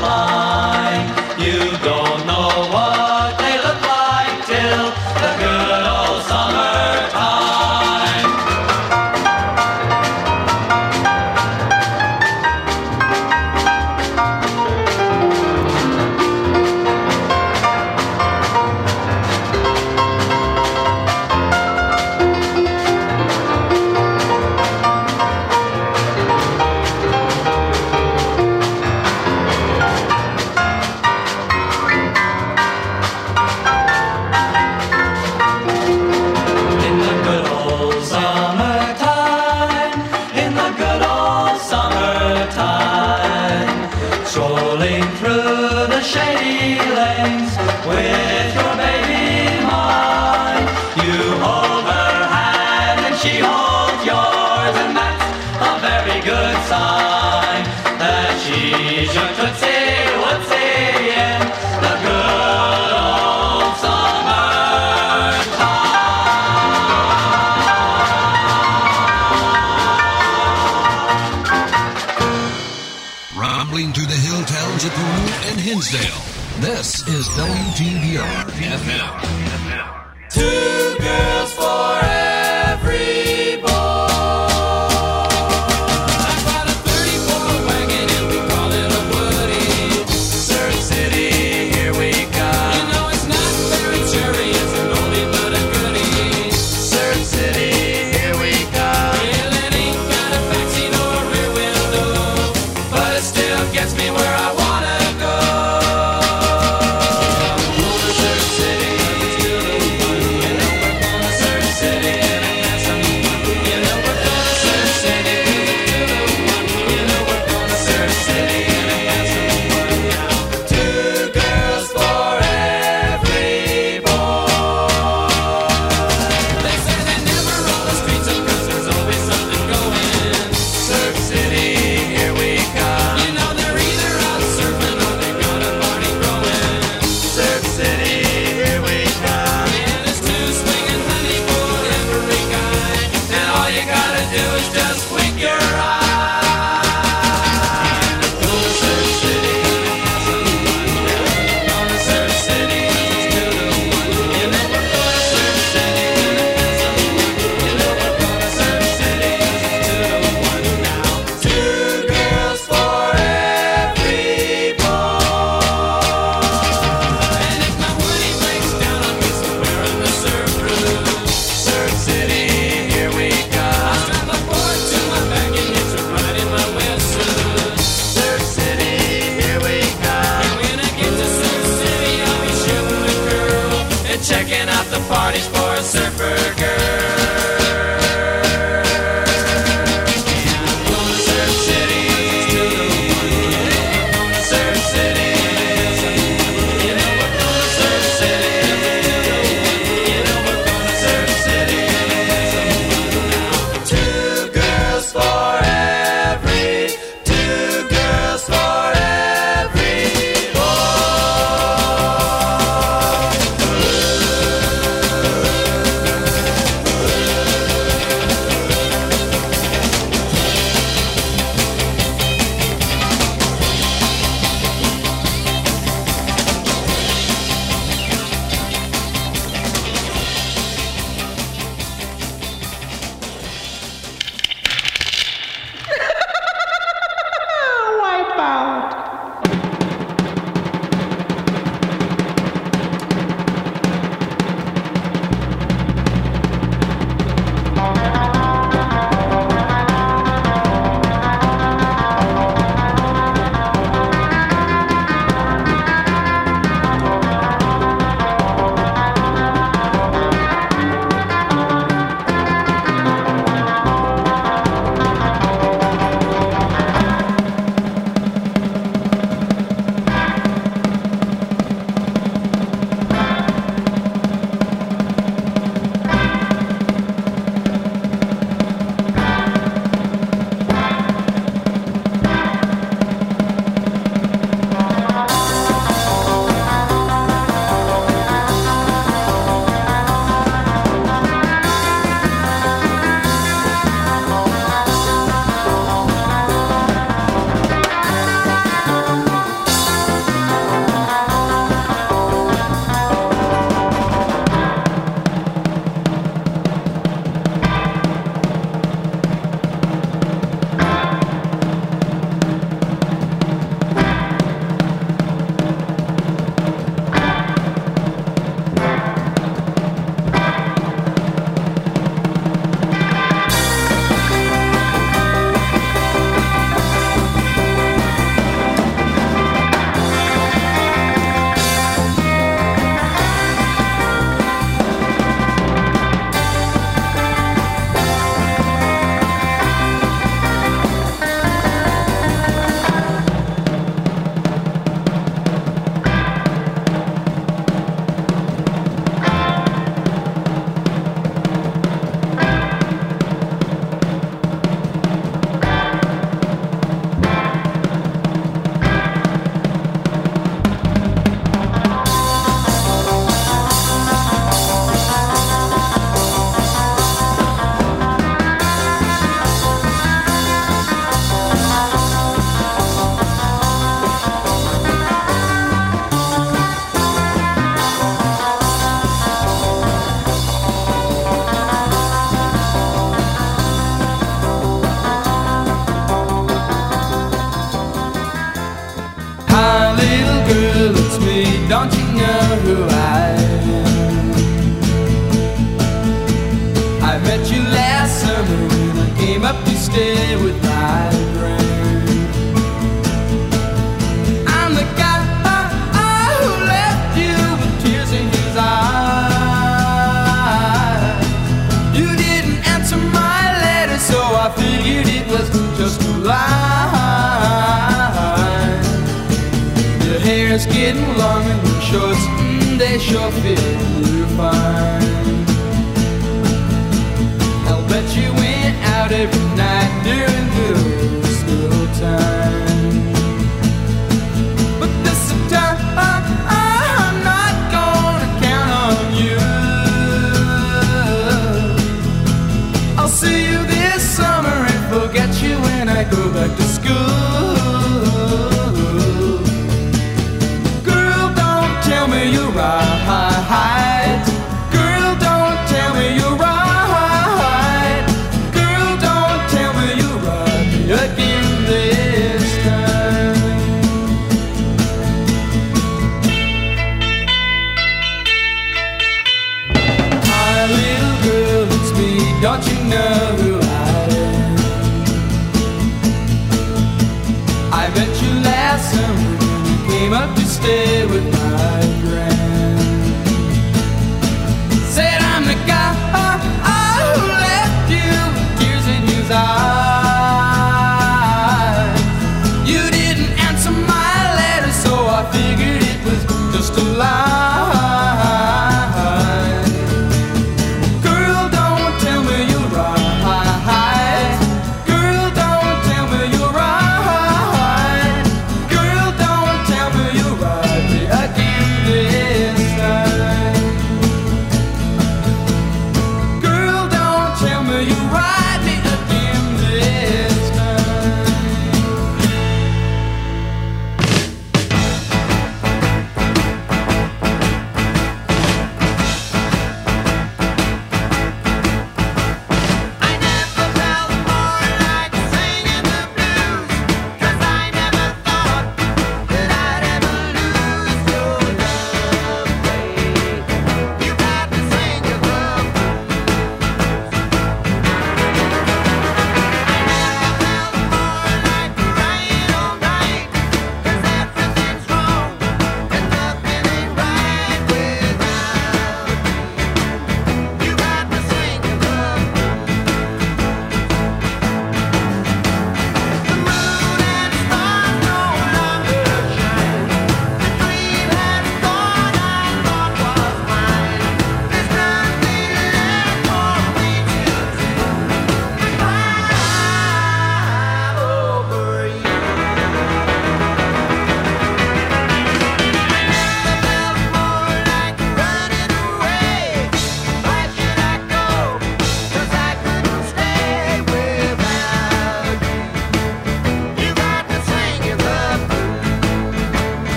A This is WTBR FM.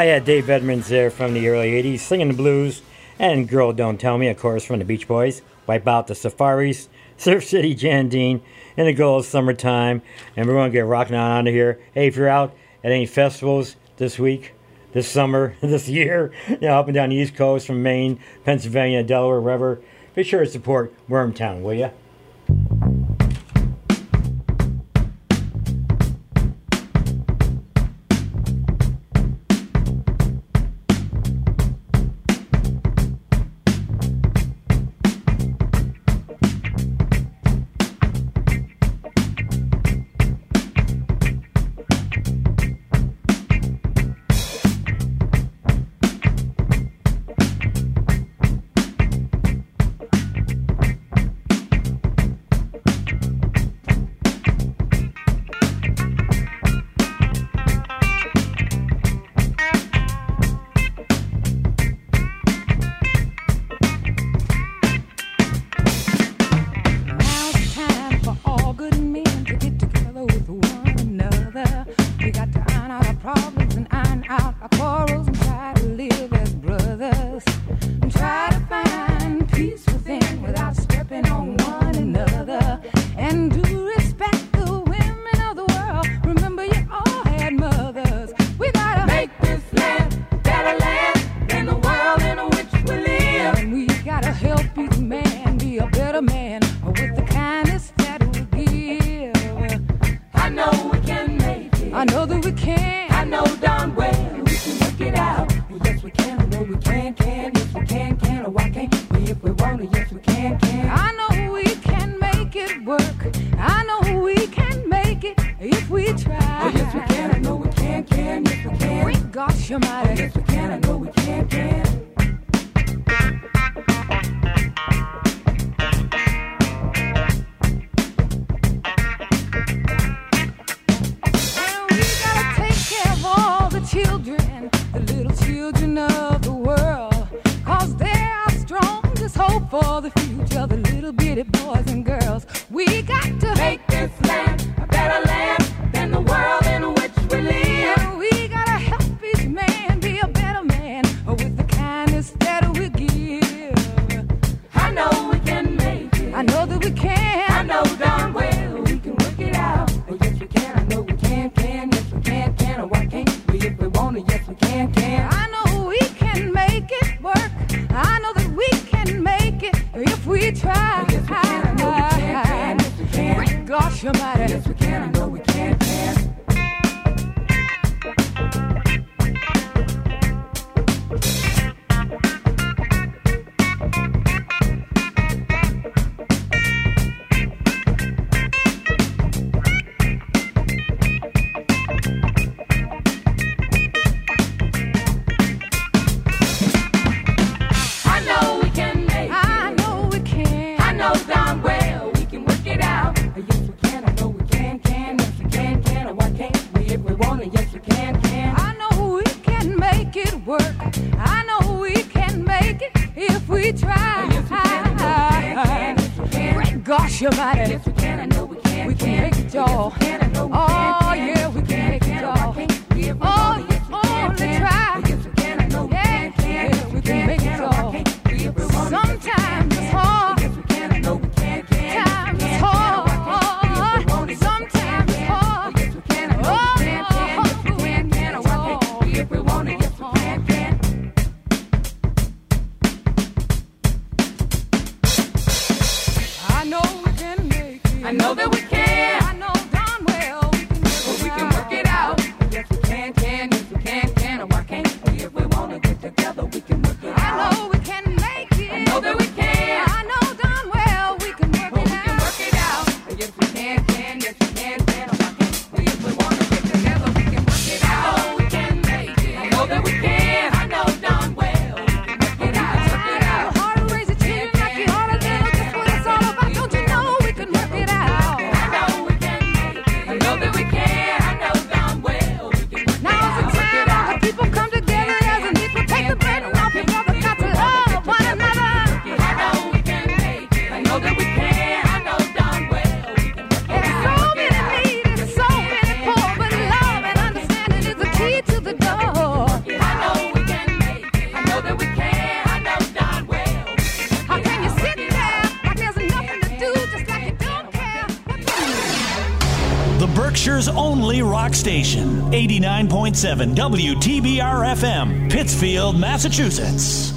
I had Dave Edmunds there from the early 80s singing the blues, and Girl Don't Tell Me, of course, from the Beach Boys, Wipe Out the Surfaris, Surf City Jan and Dean, and the goal of summertime. And we're going to get rocking on out of here. Hey, if you're out at any festivals this week, this summer, this year, you know, up and down the East Coast from Maine, Pennsylvania, Delaware, wherever, be sure to support Wormtown, will you? Station. 89.7 WTBR FM, Pittsfield, Massachusetts.